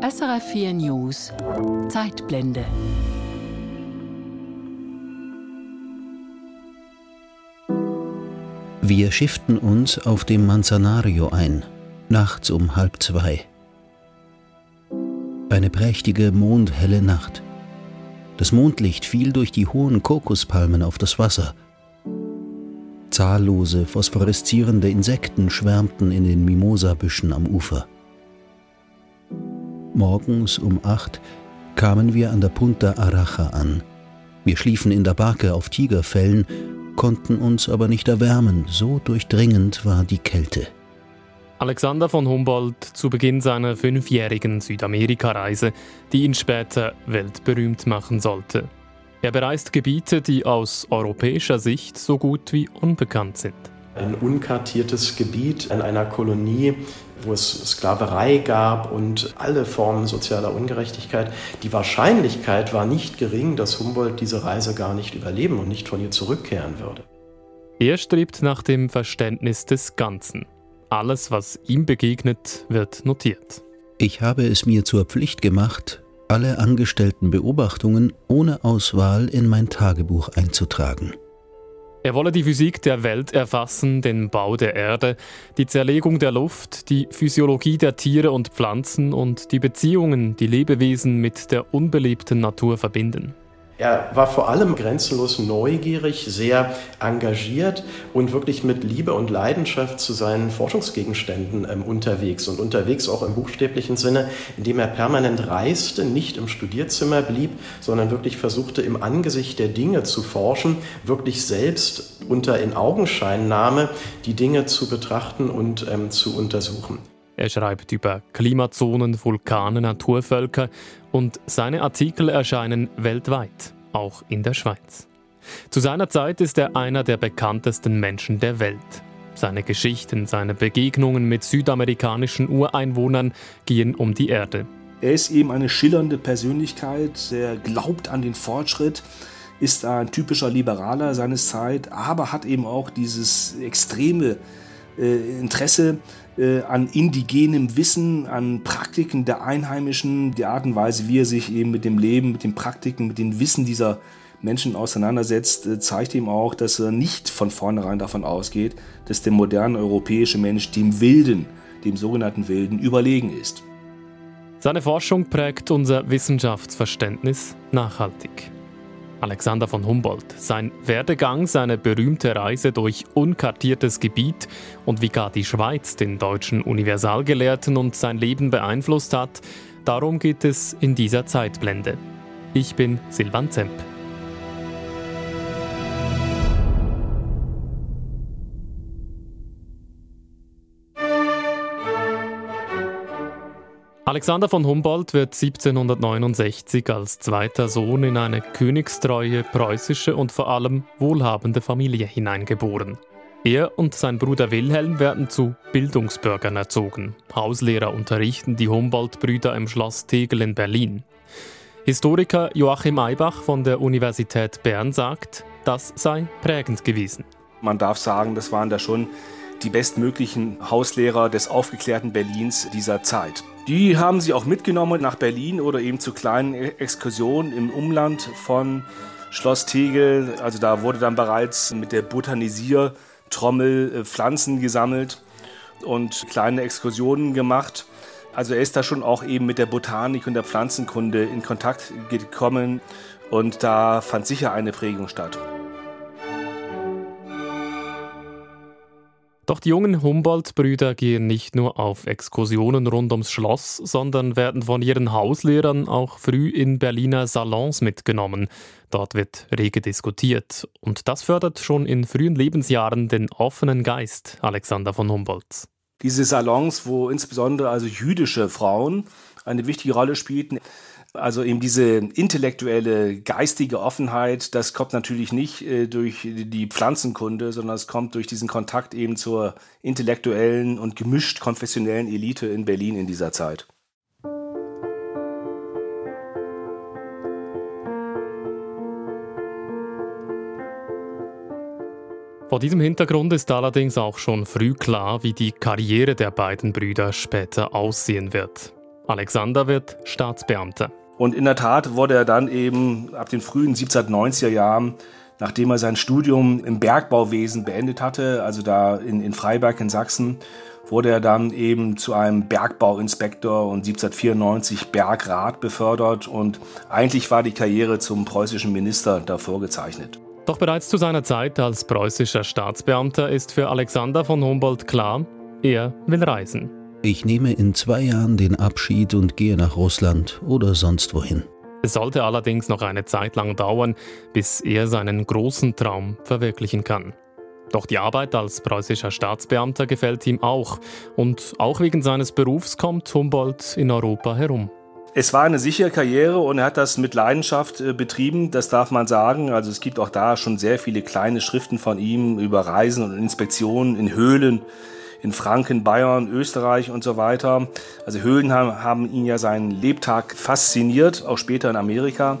SRF 4 News Zeitblende. Wir schifften uns auf dem Manzanario ein, nachts um halb zwei. Eine prächtige, mondhelle Nacht. Das Mondlicht fiel durch die hohen Kokospalmen auf das Wasser. Zahllose, phosphoreszierende Insekten schwärmten in den Mimosabüschen am Ufer. Morgens um acht kamen wir an der Punta Aracha an. Wir schliefen in der Barke auf Tigerfellen, konnten uns aber nicht erwärmen, so durchdringend war die Kälte. Alexander von Humboldt zu Beginn seiner fünfjährigen Südamerika-Reise, die ihn später weltberühmt machen sollte. Er bereist Gebiete, die aus europäischer Sicht so gut wie unbekannt sind. Ein unkartiertes Gebiet in einer Kolonie, wo es Sklaverei gab und alle Formen sozialer Ungerechtigkeit. Die Wahrscheinlichkeit war nicht gering, dass Humboldt diese Reise gar nicht überleben und nicht von ihr zurückkehren würde. Er strebt nach dem Verständnis des Ganzen. Alles, was ihm begegnet, wird notiert. Ich habe es mir zur Pflicht gemacht, alle angestellten Beobachtungen ohne Auswahl in mein Tagebuch einzutragen. Er wolle die Physik der Welt erfassen, den Bau der Erde, die Zerlegung der Luft, die Physiologie der Tiere und Pflanzen und die Beziehungen, die Lebewesen mit der unbelebten Natur verbinden. Er war vor allem grenzenlos neugierig, sehr engagiert und wirklich mit Liebe und Leidenschaft zu seinen Forschungsgegenständen ähm, unterwegs und unterwegs auch im buchstäblichen Sinne, indem er permanent reiste, nicht im Studierzimmer blieb, sondern wirklich versuchte im Angesicht der Dinge zu forschen, wirklich selbst unter Inaugenscheinnahme die Dinge zu betrachten und ähm, zu untersuchen. Er schreibt über Klimazonen, Vulkane, Naturvölker und seine Artikel erscheinen weltweit, auch in der Schweiz. Zu seiner Zeit ist er einer der bekanntesten Menschen der Welt. Seine Geschichten, seine Begegnungen mit südamerikanischen Ureinwohnern gehen um die Erde. Er ist eben eine schillernde Persönlichkeit, er glaubt an den Fortschritt, ist ein typischer Liberaler seines Zeit, aber hat eben auch dieses extreme äh, Interesse äh, an indigenem Wissen, an Praktiken der Einheimischen, die Art und Weise, wie er sich eben mit dem Leben, mit den Praktiken, mit dem Wissen dieser Menschen auseinandersetzt, äh, zeigt ihm auch, dass er nicht von vornherein davon ausgeht, dass der moderne europäische Mensch dem Wilden, dem sogenannten Wilden, überlegen ist. Seine Forschung prägt unser Wissenschaftsverständnis nachhaltig. Alexander von Humboldt, sein Werdegang, seine berühmte Reise durch unkartiertes Gebiet und wie gar die Schweiz den deutschen Universalgelehrten und sein Leben beeinflusst hat, darum geht es in dieser Zeitblende. Ich bin Silvan Zemp. Alexander von Humboldt wird 1769 als zweiter Sohn in eine königstreue preußische und vor allem wohlhabende Familie hineingeboren. Er und sein Bruder Wilhelm werden zu Bildungsbürgern erzogen. Hauslehrer unterrichten die Humboldt-Brüder im Schloss Tegel in Berlin. Historiker Joachim Eibach von der Universität Bern sagt, das sei prägend gewesen. Man darf sagen, das waren da schon die bestmöglichen Hauslehrer des aufgeklärten Berlins dieser Zeit. Die haben sie auch mitgenommen nach Berlin oder eben zu kleinen Exkursionen im Umland von Schloss Tegel. Also da wurde dann bereits mit der Botanisiertrommel äh, Pflanzen gesammelt und kleine Exkursionen gemacht. Also er ist da schon auch eben mit der Botanik und der Pflanzenkunde in Kontakt gekommen und da fand sicher eine Prägung statt. Doch die jungen Humboldt-Brüder gehen nicht nur auf Exkursionen rund ums Schloss, sondern werden von ihren Hauslehrern auch früh in Berliner Salons mitgenommen. Dort wird rege diskutiert. Und das fördert schon in frühen Lebensjahren den offenen Geist Alexander von Humboldts. Diese Salons, wo insbesondere also jüdische Frauen eine wichtige Rolle spielten, also eben diese intellektuelle, geistige Offenheit, das kommt natürlich nicht äh, durch die Pflanzenkunde, sondern es kommt durch diesen Kontakt eben zur intellektuellen und gemischt konfessionellen Elite in Berlin in dieser Zeit. Vor diesem Hintergrund ist allerdings auch schon früh klar, wie die Karriere der beiden Brüder später aussehen wird. Alexander wird Staatsbeamter. Und in der Tat wurde er dann eben ab den frühen 1790er Jahren, nachdem er sein Studium im Bergbauwesen beendet hatte, also da in, in Freiberg in Sachsen, wurde er dann eben zu einem Bergbauinspektor und 1794 Bergrat befördert und eigentlich war die Karriere zum preußischen Minister davor gezeichnet. Doch bereits zu seiner Zeit als preußischer Staatsbeamter ist für Alexander von Humboldt klar, er will reisen. Ich nehme in zwei Jahren den Abschied und gehe nach Russland oder sonst wohin. Es sollte allerdings noch eine Zeit lang dauern, bis er seinen großen Traum verwirklichen kann. Doch die Arbeit als preußischer Staatsbeamter gefällt ihm auch und auch wegen seines Berufs kommt Humboldt in Europa herum. Es war eine sichere Karriere und er hat das mit Leidenschaft äh, betrieben, das darf man sagen. Also es gibt auch da schon sehr viele kleine Schriften von ihm über Reisen und Inspektionen in Höhlen in Franken, Bayern, Österreich und so weiter. Also Höhlen haben, haben ihn ja seinen Lebtag fasziniert, auch später in Amerika.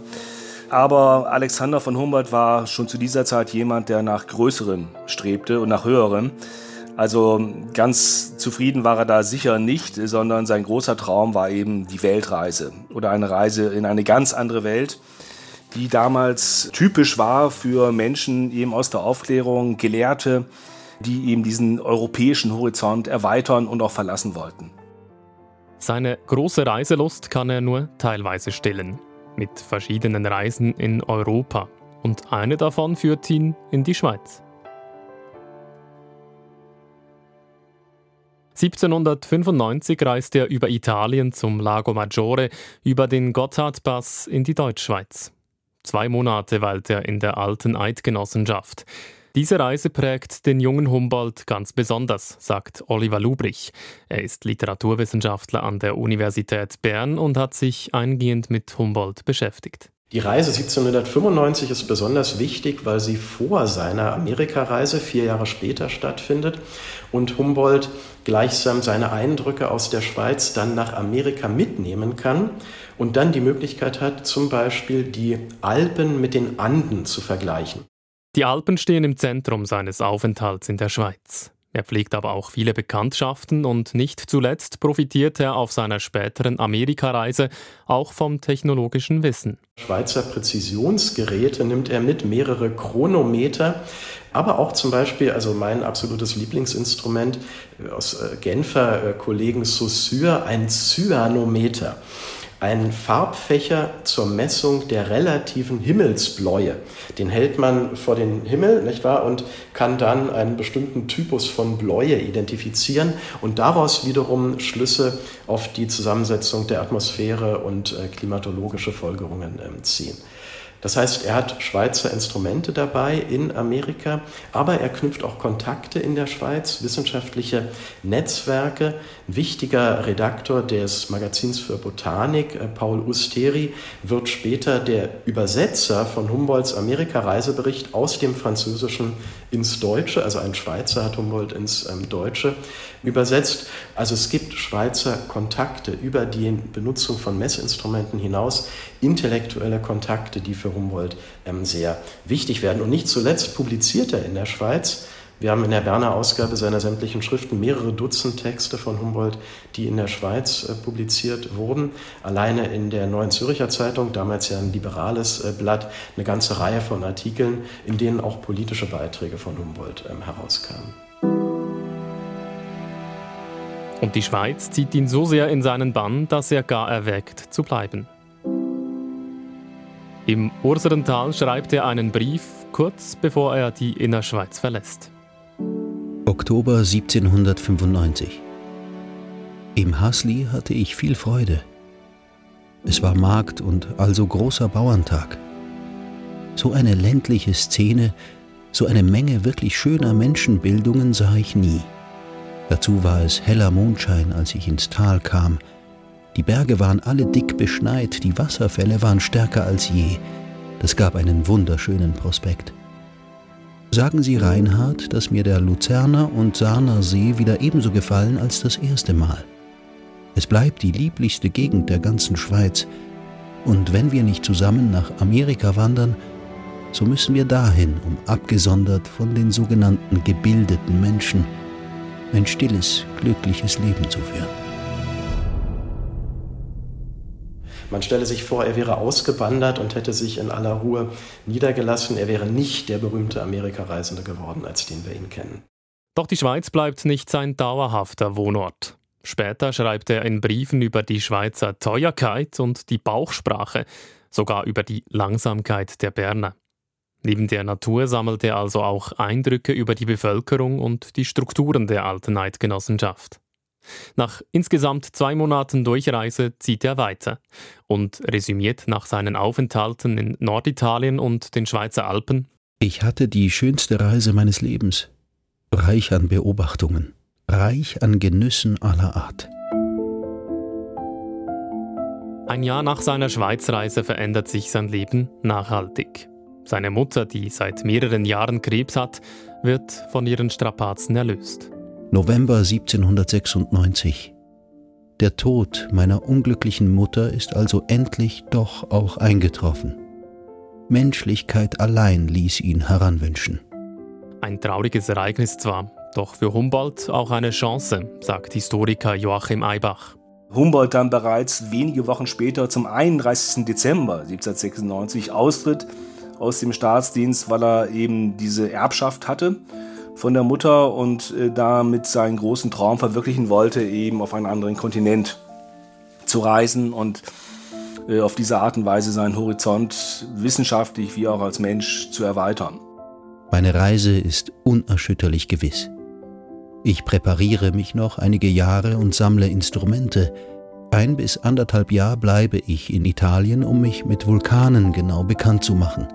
Aber Alexander von Humboldt war schon zu dieser Zeit jemand, der nach Größerem strebte und nach Höherem. Also ganz zufrieden war er da sicher nicht, sondern sein großer Traum war eben die Weltreise oder eine Reise in eine ganz andere Welt, die damals typisch war für Menschen eben aus der Aufklärung, Gelehrte, die eben diesen europäischen Horizont erweitern und auch verlassen wollten. Seine große Reiselust kann er nur teilweise stillen mit verschiedenen Reisen in Europa und eine davon führt ihn in die Schweiz. 1795 reist er über Italien zum Lago Maggiore über den Gotthardpass in die Deutschschweiz. Zwei Monate weilt er in der alten Eidgenossenschaft. Diese Reise prägt den jungen Humboldt ganz besonders, sagt Oliver Lubrich. Er ist Literaturwissenschaftler an der Universität Bern und hat sich eingehend mit Humboldt beschäftigt. Die Reise 1795 ist besonders wichtig, weil sie vor seiner Amerikareise vier Jahre später stattfindet und Humboldt gleichsam seine Eindrücke aus der Schweiz dann nach Amerika mitnehmen kann und dann die Möglichkeit hat, zum Beispiel die Alpen mit den Anden zu vergleichen. Die Alpen stehen im Zentrum seines Aufenthalts in der Schweiz. Er pflegt aber auch viele Bekanntschaften und nicht zuletzt profitiert er auf seiner späteren Amerikareise auch vom technologischen Wissen. Schweizer Präzisionsgeräte nimmt er mit, mehrere Chronometer, aber auch zum Beispiel, also mein absolutes Lieblingsinstrument aus äh, Genfer äh, Kollegen Saussure, ein Cyanometer ein Farbfächer zur Messung der relativen Himmelsbläue. Den hält man vor den Himmel, nicht wahr, und kann dann einen bestimmten Typus von Bläue identifizieren und daraus wiederum Schlüsse auf die Zusammensetzung der Atmosphäre und äh, klimatologische Folgerungen äh, ziehen. Das heißt, er hat Schweizer Instrumente dabei in Amerika, aber er knüpft auch Kontakte in der Schweiz, wissenschaftliche Netzwerke. Ein wichtiger Redaktor des Magazins für Botanik, äh, Paul Usteri, wird später der Übersetzer von Humboldts Amerika-Reisebericht aus dem Französischen ins Deutsche, also ein Schweizer hat Humboldt ins ähm, Deutsche übersetzt. Also es gibt Schweizer Kontakte über die Benutzung von Messinstrumenten hinaus, intellektuelle Kontakte, die für Humboldt ähm, sehr wichtig werden. Und nicht zuletzt publiziert er in der Schweiz wir haben in der Berner Ausgabe seiner sämtlichen Schriften mehrere Dutzend Texte von Humboldt, die in der Schweiz äh, publiziert wurden. Alleine in der Neuen Zürcher Zeitung, damals ja ein liberales äh, Blatt, eine ganze Reihe von Artikeln, in denen auch politische Beiträge von Humboldt ähm, herauskamen. Und die Schweiz zieht ihn so sehr in seinen Bann, dass er gar erwägt zu bleiben. Im Urserental schreibt er einen Brief, kurz bevor er die Innerschweiz verlässt. Oktober 1795. Im Hasli hatte ich viel Freude. Es war Markt und also großer Bauerntag. So eine ländliche Szene, so eine Menge wirklich schöner Menschenbildungen sah ich nie. Dazu war es heller Mondschein, als ich ins Tal kam. Die Berge waren alle dick beschneit, die Wasserfälle waren stärker als je. Das gab einen wunderschönen Prospekt. Sagen Sie Reinhard, dass mir der Luzerner und Sarner See wieder ebenso gefallen als das erste Mal. Es bleibt die lieblichste Gegend der ganzen Schweiz, und wenn wir nicht zusammen nach Amerika wandern, so müssen wir dahin, um abgesondert von den sogenannten gebildeten Menschen ein stilles, glückliches Leben zu führen. Man stelle sich vor, er wäre ausgewandert und hätte sich in aller Ruhe niedergelassen. Er wäre nicht der berühmte Amerikareisende geworden, als den wir ihn kennen. Doch die Schweiz bleibt nicht sein dauerhafter Wohnort. Später schreibt er in Briefen über die Schweizer Teuerkeit und die Bauchsprache, sogar über die Langsamkeit der Berner. Neben der Natur sammelt er also auch Eindrücke über die Bevölkerung und die Strukturen der alten Eidgenossenschaft. Nach insgesamt zwei Monaten Durchreise zieht er weiter und resümiert nach seinen Aufenthalten in Norditalien und den Schweizer Alpen. Ich hatte die schönste Reise meines Lebens, reich an Beobachtungen, reich an Genüssen aller Art. Ein Jahr nach seiner Schweizreise verändert sich sein Leben nachhaltig. Seine Mutter, die seit mehreren Jahren Krebs hat, wird von ihren Strapazen erlöst. November 1796. Der Tod meiner unglücklichen Mutter ist also endlich doch auch eingetroffen. Menschlichkeit allein ließ ihn heranwünschen. Ein trauriges Ereignis zwar, doch für Humboldt auch eine Chance, sagt Historiker Joachim Eibach. Humboldt dann bereits wenige Wochen später zum 31. Dezember 1796 austritt aus dem Staatsdienst, weil er eben diese Erbschaft hatte von der Mutter und äh, damit seinen großen Traum verwirklichen wollte, eben auf einen anderen Kontinent zu reisen und äh, auf diese Art und Weise seinen Horizont wissenschaftlich wie auch als Mensch zu erweitern. Meine Reise ist unerschütterlich gewiss. Ich präpariere mich noch einige Jahre und sammle Instrumente. Ein bis anderthalb Jahr bleibe ich in Italien, um mich mit Vulkanen genau bekannt zu machen.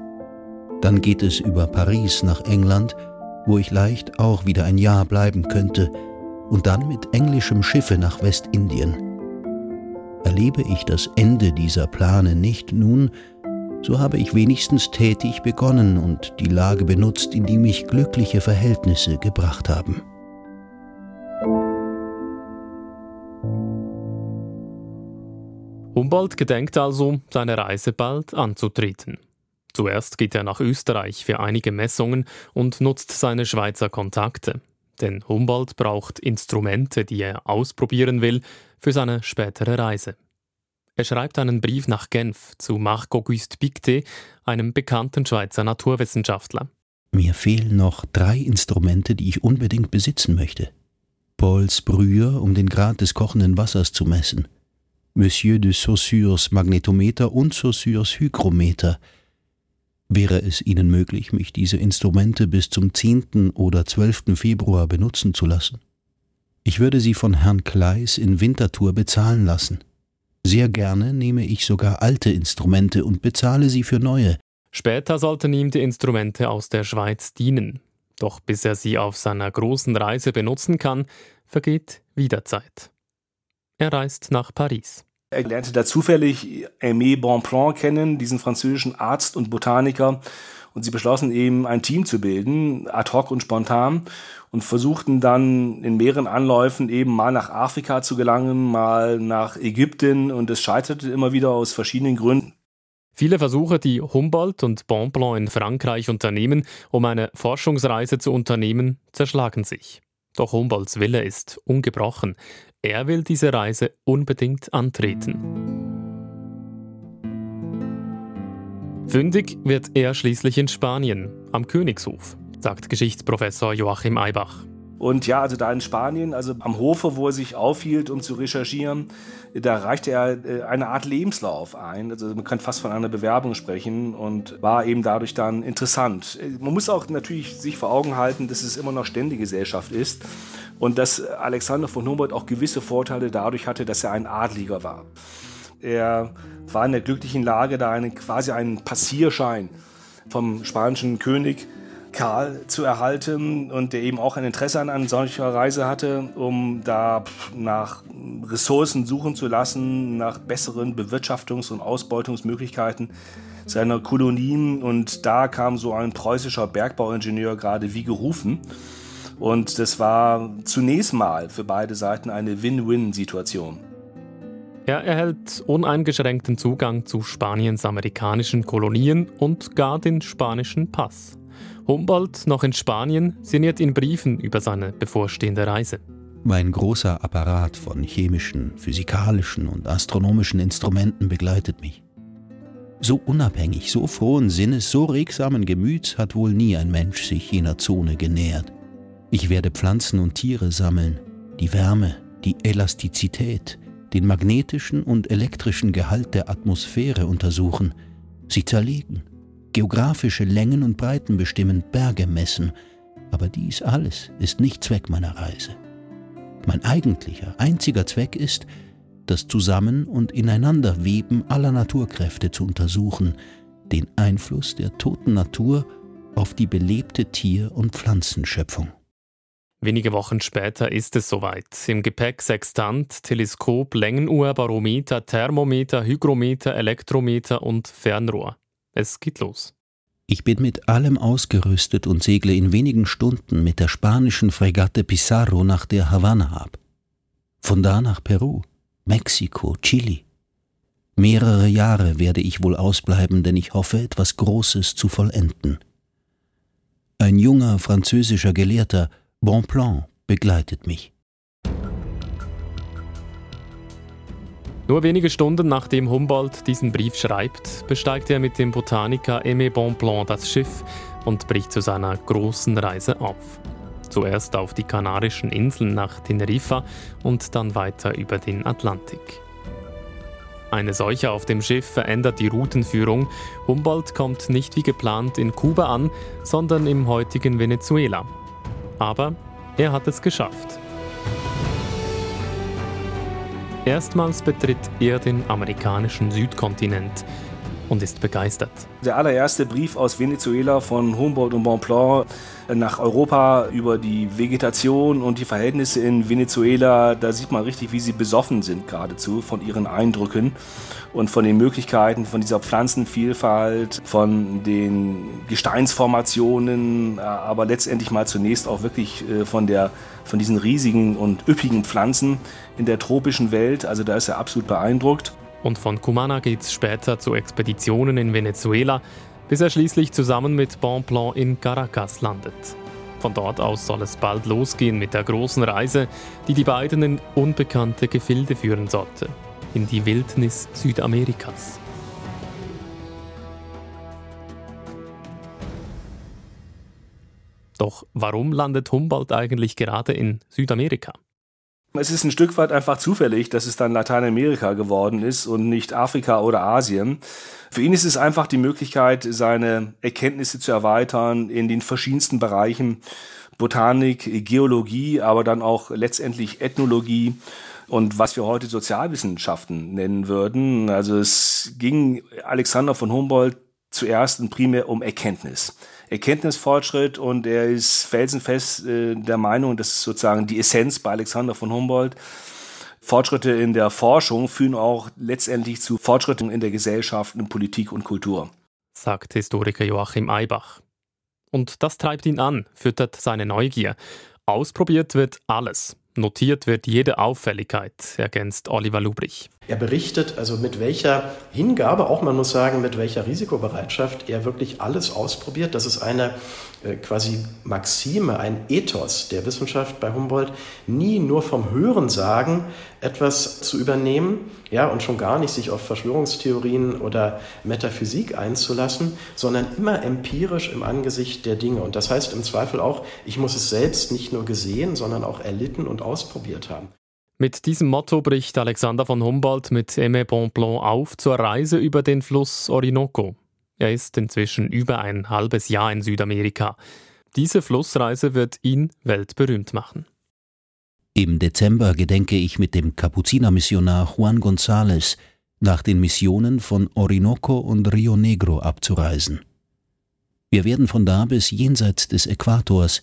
Dann geht es über Paris nach England, wo ich leicht auch wieder ein Jahr bleiben könnte, und dann mit englischem Schiffe nach Westindien. Erlebe ich das Ende dieser Plane nicht nun, so habe ich wenigstens tätig begonnen und die Lage benutzt, in die mich glückliche Verhältnisse gebracht haben. Humboldt gedenkt also, seine Reise bald anzutreten. Zuerst geht er nach Österreich für einige Messungen und nutzt seine Schweizer Kontakte. Denn Humboldt braucht Instrumente, die er ausprobieren will, für seine spätere Reise. Er schreibt einen Brief nach Genf zu Marc-Auguste Pictet, einem bekannten Schweizer Naturwissenschaftler. Mir fehlen noch drei Instrumente, die ich unbedingt besitzen möchte. Pauls Brüher, um den Grad des kochenden Wassers zu messen. Monsieur de Saussures Magnetometer und Saussures Hygrometer – Wäre es Ihnen möglich, mich diese Instrumente bis zum 10. oder 12. Februar benutzen zu lassen? Ich würde sie von Herrn Kleis in Winterthur bezahlen lassen. Sehr gerne nehme ich sogar alte Instrumente und bezahle sie für neue. Später sollten ihm die Instrumente aus der Schweiz dienen. Doch bis er sie auf seiner großen Reise benutzen kann, vergeht wieder Zeit. Er reist nach Paris. Er lernte da zufällig Aimé Bonpland kennen, diesen französischen Arzt und Botaniker. Und sie beschlossen eben ein Team zu bilden, ad hoc und spontan, und versuchten dann in mehreren Anläufen eben mal nach Afrika zu gelangen, mal nach Ägypten. Und es scheiterte immer wieder aus verschiedenen Gründen. Viele Versuche, die Humboldt und Bonpland in Frankreich unternehmen, um eine Forschungsreise zu unternehmen, zerschlagen sich. Doch Humboldts Wille ist ungebrochen. Er will diese Reise unbedingt antreten. Fündig wird er schließlich in Spanien, am Königshof, sagt Geschichtsprofessor Joachim Eibach. Und ja, also da in Spanien, also am Hofe, wo er sich aufhielt, um zu recherchieren, da reichte er äh, eine Art Lebenslauf ein. Also man kann fast von einer Bewerbung sprechen und war eben dadurch dann interessant. Man muss auch natürlich sich vor Augen halten, dass es immer noch Ständegesellschaft ist und dass Alexander von Humboldt auch gewisse Vorteile dadurch hatte, dass er ein Adliger war. Er war in der glücklichen Lage, da einen, quasi einen Passierschein vom spanischen König Karl zu erhalten und der eben auch ein Interesse an einer solcher Reise hatte, um da nach Ressourcen suchen zu lassen, nach besseren Bewirtschaftungs- und Ausbeutungsmöglichkeiten seiner Kolonien. Und da kam so ein preußischer Bergbauingenieur gerade wie gerufen. Und das war zunächst mal für beide Seiten eine Win-Win-Situation. Er erhält uneingeschränkten Zugang zu Spaniens amerikanischen Kolonien und gar den spanischen Pass. Humboldt, noch in Spanien, sinniert in Briefen über seine bevorstehende Reise. Mein großer Apparat von chemischen, physikalischen und astronomischen Instrumenten begleitet mich. So unabhängig, so frohen Sinnes, so regsamen Gemüts hat wohl nie ein Mensch sich jener Zone genähert. Ich werde Pflanzen und Tiere sammeln, die Wärme, die Elastizität, den magnetischen und elektrischen Gehalt der Atmosphäre untersuchen, sie zerlegen, geografische Längen und Breiten bestimmen, Berge messen, aber dies alles ist nicht Zweck meiner Reise. Mein eigentlicher, einziger Zweck ist, das Zusammen- und Ineinanderweben aller Naturkräfte zu untersuchen, den Einfluss der toten Natur auf die belebte Tier- und Pflanzenschöpfung. Wenige Wochen später ist es soweit. Im Gepäck Sextant, Teleskop, Längenuhr, Barometer, Thermometer, Hygrometer, Elektrometer und Fernrohr. Es geht los. Ich bin mit allem ausgerüstet und segle in wenigen Stunden mit der spanischen Fregatte Pizarro nach der Havanna ab. Von da nach Peru, Mexiko, Chile. Mehrere Jahre werde ich wohl ausbleiben, denn ich hoffe, etwas Großes zu vollenden. Ein junger französischer Gelehrter Bonplan begleitet mich. Nur wenige Stunden nachdem Humboldt diesen Brief schreibt, besteigt er mit dem Botaniker Aimé Bonplan das Schiff und bricht zu seiner großen Reise auf. Zuerst auf die Kanarischen Inseln nach Teneriffa und dann weiter über den Atlantik. Eine Seuche auf dem Schiff verändert die Routenführung. Humboldt kommt nicht wie geplant in Kuba an, sondern im heutigen Venezuela, aber er hat es geschafft. Erstmals betritt er den amerikanischen Südkontinent und ist begeistert. Der allererste Brief aus Venezuela von Humboldt und Bonpland nach Europa über die Vegetation und die Verhältnisse in Venezuela, da sieht man richtig, wie sie besoffen sind geradezu von ihren Eindrücken und von den Möglichkeiten von dieser Pflanzenvielfalt, von den Gesteinsformationen, aber letztendlich mal zunächst auch wirklich äh, von, der, von diesen riesigen und üppigen Pflanzen in der tropischen Welt. Also da ist er absolut beeindruckt. Und von Cumana geht es später zu Expeditionen in Venezuela, bis er schließlich zusammen mit Bonpland in Caracas landet. Von dort aus soll es bald losgehen mit der großen Reise, die die beiden in unbekannte Gefilde führen sollte, in die Wildnis Südamerikas. Doch warum landet Humboldt eigentlich gerade in Südamerika? Es ist ein Stück weit einfach zufällig, dass es dann Lateinamerika geworden ist und nicht Afrika oder Asien. Für ihn ist es einfach die Möglichkeit, seine Erkenntnisse zu erweitern in den verschiedensten Bereichen Botanik, Geologie, aber dann auch letztendlich Ethnologie und was wir heute Sozialwissenschaften nennen würden. Also es ging Alexander von Humboldt zuerst und primär um Erkenntnis. Erkenntnisfortschritt und er ist felsenfest äh, der Meinung, das ist sozusagen die Essenz bei Alexander von Humboldt. Fortschritte in der Forschung führen auch letztendlich zu Fortschritten in der Gesellschaft, in Politik und Kultur. Sagt Historiker Joachim Eibach. Und das treibt ihn an, füttert seine Neugier. Ausprobiert wird alles. Notiert wird jede Auffälligkeit, ergänzt Oliver Lubrich. Er berichtet also mit welcher Hingabe, auch man muss sagen, mit welcher Risikobereitschaft er wirklich alles ausprobiert. Das ist eine äh, quasi Maxime, ein Ethos der Wissenschaft bei Humboldt, nie nur vom Hörensagen etwas zu übernehmen, ja, und schon gar nicht sich auf Verschwörungstheorien oder Metaphysik einzulassen, sondern immer empirisch im Angesicht der Dinge. Und das heißt im Zweifel auch, ich muss es selbst nicht nur gesehen, sondern auch erlitten und ausprobiert haben. Mit diesem Motto bricht Alexander von Humboldt mit Aimé Bonpland auf zur Reise über den Fluss Orinoco. Er ist inzwischen über ein halbes Jahr in Südamerika. Diese Flussreise wird ihn weltberühmt machen. Im Dezember gedenke ich mit dem Kapuzinermissionar Juan González nach den Missionen von Orinoco und Rio Negro abzureisen. Wir werden von da bis jenseits des Äquators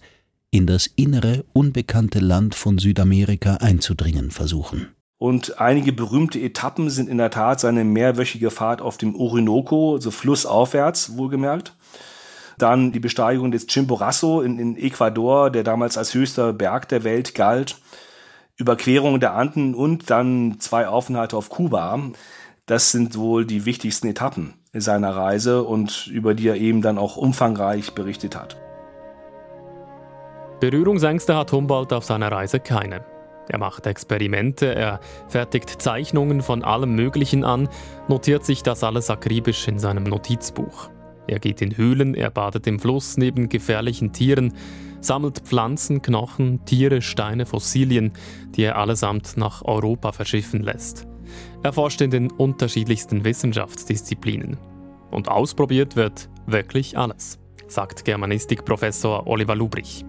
in das innere, unbekannte Land von Südamerika einzudringen versuchen. Und einige berühmte Etappen sind in der Tat seine mehrwöchige Fahrt auf dem Orinoco, also flussaufwärts, wohlgemerkt. Dann die Besteigung des Chimborazo in, in Ecuador, der damals als höchster Berg der Welt galt. Überquerung der Anden und dann zwei Aufenthalte auf Kuba. Das sind wohl die wichtigsten Etappen seiner Reise und über die er eben dann auch umfangreich berichtet hat. Berührungsängste hat Humboldt auf seiner Reise keine. Er macht Experimente, er fertigt Zeichnungen von allem Möglichen an, notiert sich das alles akribisch in seinem Notizbuch. Er geht in Höhlen, er badet im Fluss neben gefährlichen Tieren, sammelt Pflanzen, Knochen, Tiere, Steine, Fossilien, die er allesamt nach Europa verschiffen lässt. Er forscht in den unterschiedlichsten Wissenschaftsdisziplinen. Und ausprobiert wird wirklich alles, sagt Germanistikprofessor Oliver Lubrich.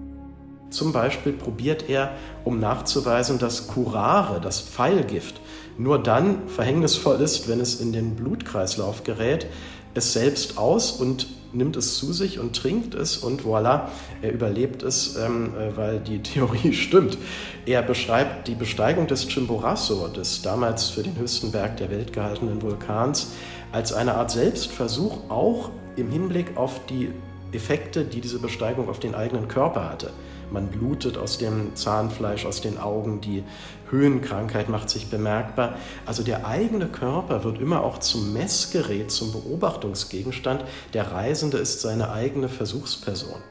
Zum Beispiel probiert er, um nachzuweisen, dass Curare, das Pfeilgift, nur dann verhängnisvoll ist, wenn es in den Blutkreislauf gerät, es selbst aus und nimmt es zu sich und trinkt es und voilà, er überlebt es, ähm, äh, weil die Theorie stimmt. Er beschreibt die Besteigung des Chimborazo, des damals für den höchsten Berg der Welt gehaltenen Vulkans, als eine Art Selbstversuch, auch im Hinblick auf die Effekte, die diese Besteigung auf den eigenen Körper hatte. Man blutet aus dem Zahnfleisch, aus den Augen, die Höhenkrankheit macht sich bemerkbar. Also der eigene Körper wird immer auch zum Messgerät, zum Beobachtungsgegenstand. Der Reisende ist seine eigene Versuchsperson.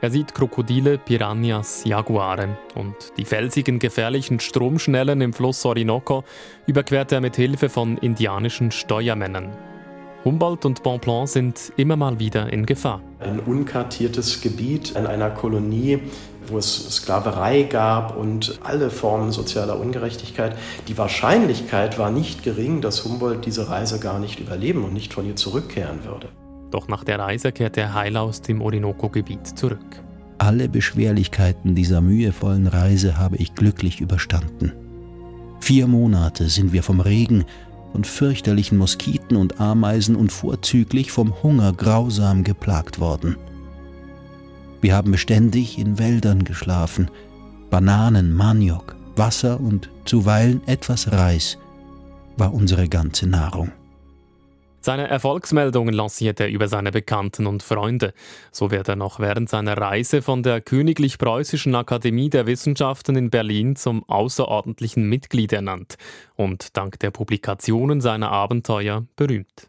Er sieht Krokodile, Piranhas, Jaguare und die felsigen, gefährlichen Stromschnellen im Fluss Orinoco überquert er mit Hilfe von indianischen Steuermännern. Humboldt und Bonpland sind immer mal wieder in Gefahr. Ein unkartiertes Gebiet in einer Kolonie, wo es Sklaverei gab und alle Formen sozialer Ungerechtigkeit. Die Wahrscheinlichkeit war nicht gering, dass Humboldt diese Reise gar nicht überleben und nicht von ihr zurückkehren würde. Doch nach der Reise kehrt er heil aus dem Orinoco-Gebiet zurück. Alle Beschwerlichkeiten dieser mühevollen Reise habe ich glücklich überstanden. Vier Monate sind wir vom Regen von fürchterlichen Moskiten und Ameisen und vorzüglich vom Hunger grausam geplagt worden. Wir haben beständig in Wäldern geschlafen, Bananen, Maniok, Wasser und zuweilen etwas Reis war unsere ganze Nahrung. Seine Erfolgsmeldungen lanciert er über seine Bekannten und Freunde. So wird er noch während seiner Reise von der Königlich Preußischen Akademie der Wissenschaften in Berlin zum außerordentlichen Mitglied ernannt und dank der Publikationen seiner Abenteuer berühmt.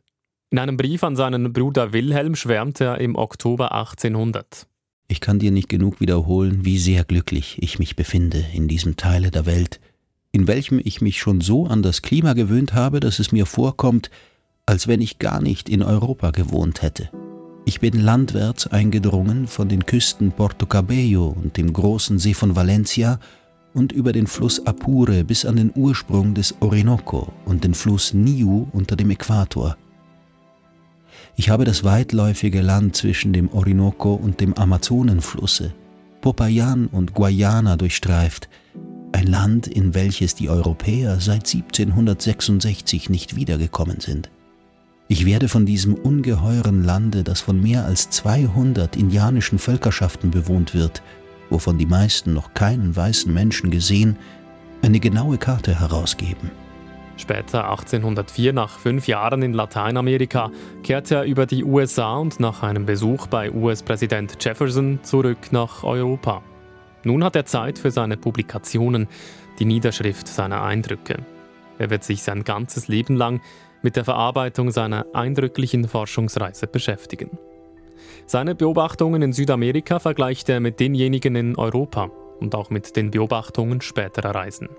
In einem Brief an seinen Bruder Wilhelm schwärmt er im Oktober 1800. Ich kann dir nicht genug wiederholen, wie sehr glücklich ich mich befinde in diesem Teile der Welt, in welchem ich mich schon so an das Klima gewöhnt habe, dass es mir vorkommt, als wenn ich gar nicht in Europa gewohnt hätte. Ich bin landwärts eingedrungen von den Küsten Porto Cabello und dem großen See von Valencia und über den Fluss Apure bis an den Ursprung des Orinoco und den Fluss Niu unter dem Äquator. Ich habe das weitläufige Land zwischen dem Orinoco und dem Amazonenflusse, Popayan und Guayana durchstreift, ein Land, in welches die Europäer seit 1766 nicht wiedergekommen sind. Ich werde von diesem ungeheuren Lande, das von mehr als 200 indianischen Völkerschaften bewohnt wird, wovon die meisten noch keinen weißen Menschen gesehen, eine genaue Karte herausgeben. Später, 1804, nach fünf Jahren in Lateinamerika, kehrte er über die USA und nach einem Besuch bei US-Präsident Jefferson zurück nach Europa. Nun hat er Zeit für seine Publikationen, die Niederschrift seiner Eindrücke. Er wird sich sein ganzes Leben lang mit der Verarbeitung seiner eindrücklichen Forschungsreise beschäftigen. Seine Beobachtungen in Südamerika vergleicht er mit denjenigen in Europa und auch mit den Beobachtungen späterer Reisen.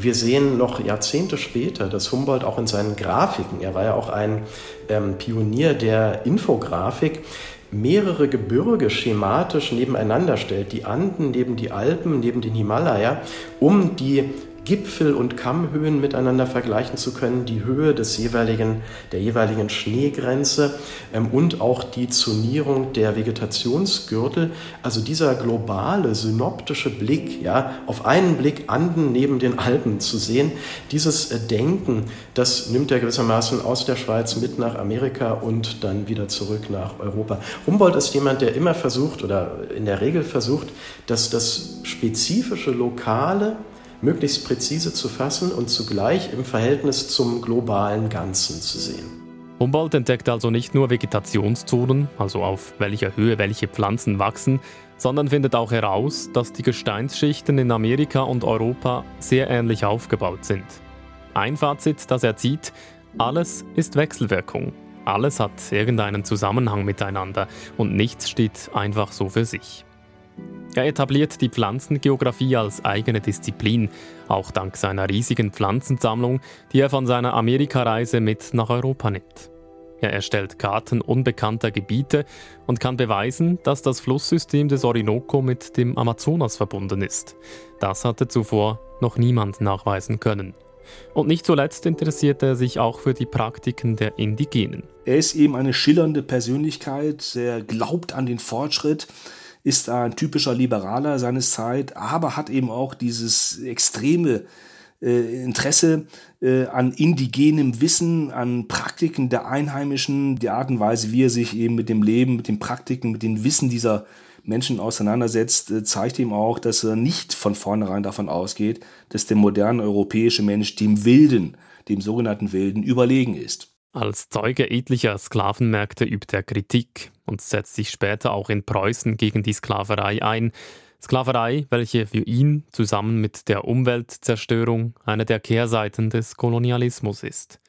Wir sehen noch Jahrzehnte später, dass Humboldt auch in seinen Grafiken, er war ja auch ein ähm, Pionier der Infografik, mehrere Gebirge schematisch nebeneinander stellt, die Anden neben die Alpen, neben den Himalaya, um die Gipfel und Kammhöhen miteinander vergleichen zu können, die Höhe des jeweiligen, der jeweiligen Schneegrenze ähm, und auch die Zonierung der Vegetationsgürtel. Also dieser globale synoptische Blick, ja, auf einen Blick Anden neben den Alpen zu sehen, dieses äh, Denken, das nimmt er gewissermaßen aus der Schweiz mit nach Amerika und dann wieder zurück nach Europa. Humboldt ist jemand, der immer versucht oder in der Regel versucht, dass das spezifische Lokale möglichst präzise zu fassen und zugleich im Verhältnis zum globalen Ganzen zu sehen. Humboldt entdeckt also nicht nur Vegetationszonen, also auf welcher Höhe welche Pflanzen wachsen, sondern findet auch heraus, dass die Gesteinsschichten in Amerika und Europa sehr ähnlich aufgebaut sind. Ein Fazit, das er zieht, alles ist Wechselwirkung. Alles hat irgendeinen Zusammenhang miteinander und nichts steht einfach so für sich. Er etabliert die Pflanzengeographie als eigene Disziplin, auch dank seiner riesigen Pflanzensammlung, die er von seiner Amerikareise mit nach Europa nimmt. Er erstellt Karten unbekannter Gebiete und kann beweisen, dass das Flusssystem des Orinoco mit dem Amazonas verbunden ist. Das hatte zuvor noch niemand nachweisen können. Und nicht zuletzt interessiert er sich auch für die Praktiken der Indigenen. Er ist eben eine schillernde Persönlichkeit, er glaubt an den Fortschritt, ist ein typischer Liberaler seines Zeit, aber hat eben auch dieses extreme äh, Interesse äh, an indigenem Wissen, an Praktiken der Einheimischen, die Art und Weise, wie er sich eben mit dem Leben, mit den Praktiken, mit dem Wissen dieser Menschen auseinandersetzt, äh, zeigt ihm auch, dass er nicht von vornherein davon ausgeht, dass der moderne europäische Mensch dem Wilden, dem sogenannten Wilden, überlegen ist. Als Zeuge etlicher Sklavenmärkte übt er Kritik und setzt sich später auch in Preußen gegen die Sklaverei ein. Sklaverei, welche für ihn zusammen mit der Umweltzerstörung eine der Kehrseiten des Kolonialismus ist.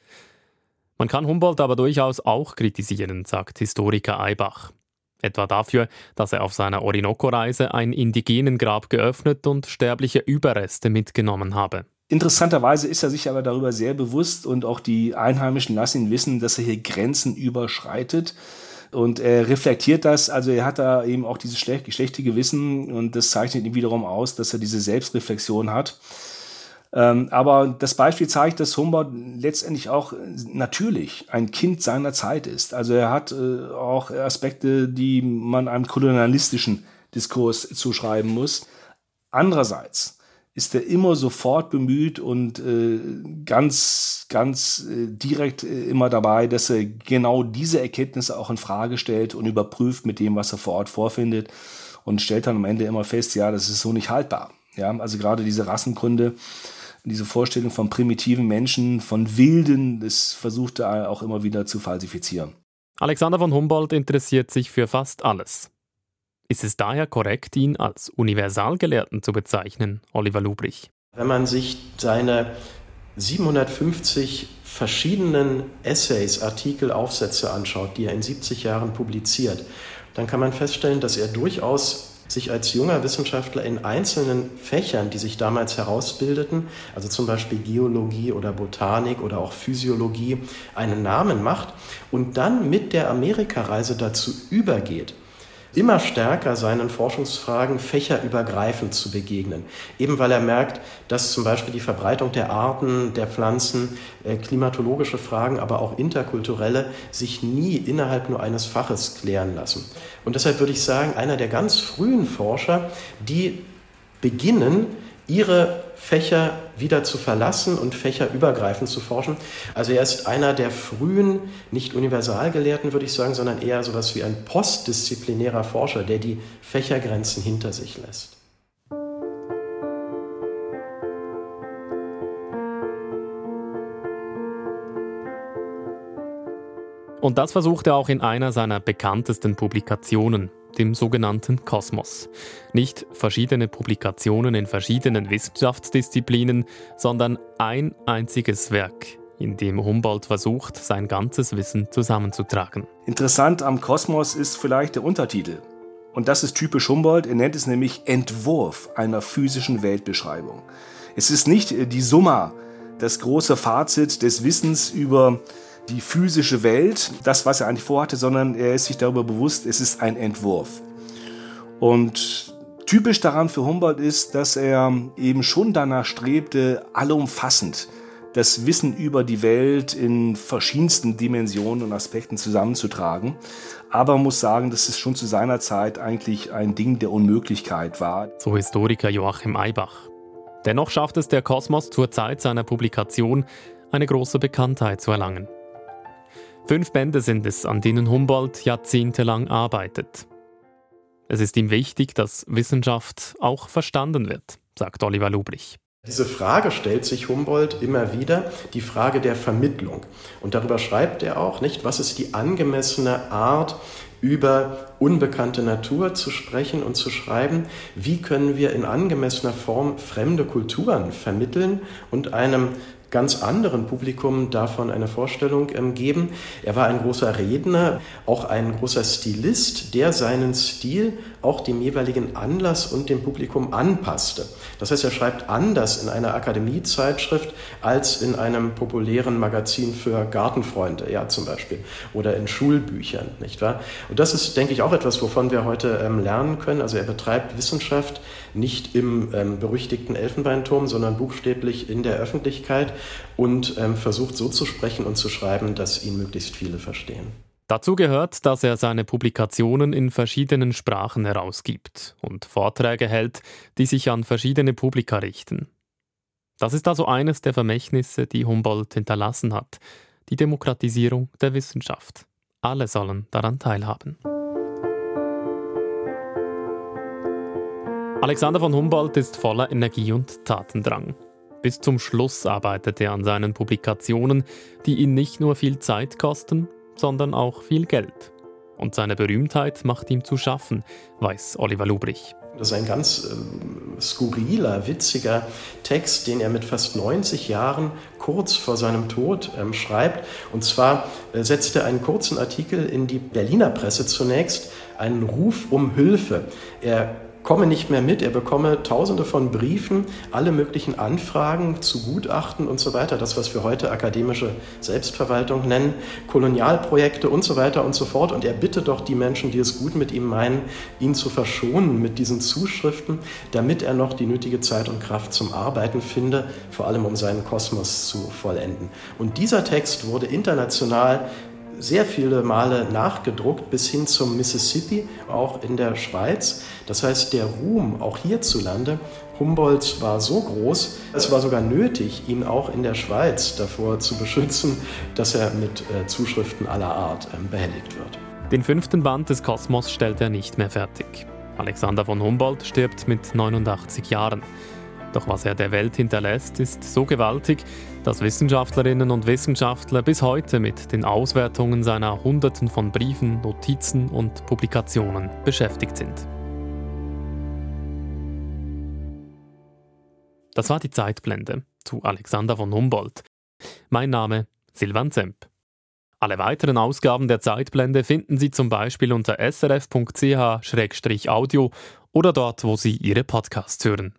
Man kann Humboldt aber durchaus auch kritisieren, sagt Historiker Eibach. Etwa dafür, dass er auf seiner Orinoco-Reise ein indigenen Grab geöffnet und sterbliche Überreste mitgenommen habe. Interessanterweise ist er sich aber darüber sehr bewusst und auch die Einheimischen lassen ihn wissen, dass er hier Grenzen überschreitet. Und er reflektiert das, also er hat da eben auch dieses schlechte Gewissen und das zeichnet ihn wiederum aus, dass er diese Selbstreflexion hat. Ähm, aber das Beispiel zeigt, dass Humboldt letztendlich auch natürlich ein Kind seiner Zeit ist. Also er hat äh, auch Aspekte, die man einem kolonialistischen Diskurs zuschreiben muss. Andererseits ist er immer sofort bemüht und äh, ganz, ganz äh, direkt äh, immer dabei, dass er genau diese Erkenntnisse auch in Frage stellt und überprüft mit dem, was er vor Ort vorfindet und stellt dann am Ende immer fest, ja, das ist so nicht haltbar. Ja, also gerade diese Rassenkunde, diese Vorstellung von primitiven Menschen, von Wilden, das versucht er auch immer wieder zu falsifizieren. Alexander von Humboldt interessiert sich für fast alles. Ist es daher korrekt, ihn als Universalgelehrten zu bezeichnen, Oliver Lubrich? Wenn man sich seine 750 verschiedenen Essays, Artikel, Aufsätze anschaut, die er in 70 Jahren publiziert, dann kann man feststellen, dass er durchaus sich als junger Wissenschaftler in einzelnen Fächern, die sich damals herausbildeten, also zum Beispiel Geologie oder Botanik oder auch Physiologie, einen Namen macht und dann mit der Amerikareise dazu übergeht, immer stärker seinen Forschungsfragen fächerübergreifend zu begegnen. Eben weil er merkt, dass zum Beispiel die Verbreitung der Arten, der Pflanzen, äh, klimatologische Fragen, aber auch interkulturelle sich nie innerhalb nur eines Faches klären lassen. Und deshalb würde ich sagen, einer der ganz frühen Forscher, die beginnen, ihre Fächer wieder zu verlassen und fächerübergreifend zu forschen. Also er ist einer der frühen, nicht Universalgelehrten, würde ich sagen, sondern eher so etwas wie ein postdisziplinärer Forscher, der die Fächergrenzen hinter sich lässt. Und das versucht er auch in einer seiner bekanntesten Publikationen, dem sogenannten Kosmos. Nicht verschiedene Publikationen in verschiedenen Wissenschaftsdisziplinen, sondern ein einziges Werk, in dem Humboldt versucht, sein ganzes Wissen zusammenzutragen. Interessant am Kosmos ist vielleicht der Untertitel. Und das ist typisch Humboldt, er nennt es nämlich Entwurf einer physischen Weltbeschreibung. Es ist nicht die Summa, das große Fazit des Wissens über die physische Welt, das, was er eigentlich vorhatte, sondern er ist sich darüber bewusst, es ist ein Entwurf. Und typisch daran für Humboldt ist, dass er eben schon danach strebte, allumfassend das Wissen über die Welt in verschiedensten Dimensionen und Aspekten zusammenzutragen. Aber man muss sagen, dass es schon zu seiner Zeit eigentlich ein Ding der Unmöglichkeit war. So Historiker Joachim Eibach. Dennoch schafft es der Kosmos zur Zeit seiner Publikation, eine große Bekanntheit zu erlangen. Fünf Bände sind es, an denen Humboldt jahrzehntelang arbeitet. Es ist ihm wichtig, dass Wissenschaft auch verstanden wird, sagt Oliver Lubrich. Diese Frage stellt sich Humboldt immer wieder, die Frage der Vermittlung. Und darüber schreibt er auch, nicht, was ist die angemessene Art, über unbekannte Natur zu sprechen und zu schreiben, wie können wir in angemessener Form fremde Kulturen vermitteln und einem ganz anderen Publikum davon eine Vorstellung ähm, geben. Er war ein großer Redner, auch ein großer Stilist, der seinen Stil auch dem jeweiligen Anlass und dem Publikum anpasste. Das heißt, er schreibt anders in einer Akademiezeitschrift als in einem populären Magazin für Gartenfreunde, ja zum Beispiel, oder in Schulbüchern, nicht wahr? Und das ist, denke ich, auch etwas, wovon wir heute ähm, lernen können. Also er betreibt Wissenschaft nicht im ähm, berüchtigten Elfenbeinturm, sondern buchstäblich in der Öffentlichkeit und ähm, versucht so zu sprechen und zu schreiben, dass ihn möglichst viele verstehen. Dazu gehört, dass er seine Publikationen in verschiedenen Sprachen herausgibt und Vorträge hält, die sich an verschiedene Publika richten. Das ist also eines der Vermächtnisse, die Humboldt hinterlassen hat, die Demokratisierung der Wissenschaft. Alle sollen daran teilhaben. Alexander von Humboldt ist voller Energie und Tatendrang. Bis zum Schluss arbeitet er an seinen Publikationen, die ihn nicht nur viel Zeit kosten, sondern auch viel Geld. Und seine Berühmtheit macht ihm zu schaffen, weiß Oliver Lubrich. Das ist ein ganz äh, skurriler, witziger Text, den er mit fast 90 Jahren kurz vor seinem Tod ähm, schreibt. Und zwar äh, setzt er einen kurzen Artikel in die Berliner Presse zunächst, einen Ruf um Hilfe. Er komme nicht mehr mit. Er bekomme tausende von Briefen, alle möglichen Anfragen zu Gutachten und so weiter. Das, was wir heute akademische Selbstverwaltung nennen, Kolonialprojekte und so weiter und so fort. Und er bitte doch die Menschen, die es gut mit ihm meinen, ihn zu verschonen mit diesen Zuschriften, damit er noch die nötige Zeit und Kraft zum Arbeiten finde, vor allem um seinen Kosmos zu vollenden. Und dieser Text wurde international sehr viele Male nachgedruckt bis hin zum Mississippi, auch in der Schweiz. Das heißt, der Ruhm auch hierzulande Humboldt war so groß, es war sogar nötig, ihn auch in der Schweiz davor zu beschützen, dass er mit äh, Zuschriften aller Art ähm, behelligt wird. Den fünften Band des Kosmos stellt er nicht mehr fertig. Alexander von Humboldt stirbt mit 89 Jahren. Doch was er der Welt hinterlässt, ist so gewaltig, dass Wissenschaftlerinnen und Wissenschaftler bis heute mit den Auswertungen seiner Hunderten von Briefen, Notizen und Publikationen beschäftigt sind. Das war die Zeitblende zu Alexander von Humboldt. Mein Name Silvan Zemp. Alle weiteren Ausgaben der Zeitblende finden Sie zum Beispiel unter srf.ch-audio oder dort, wo Sie Ihre Podcasts hören.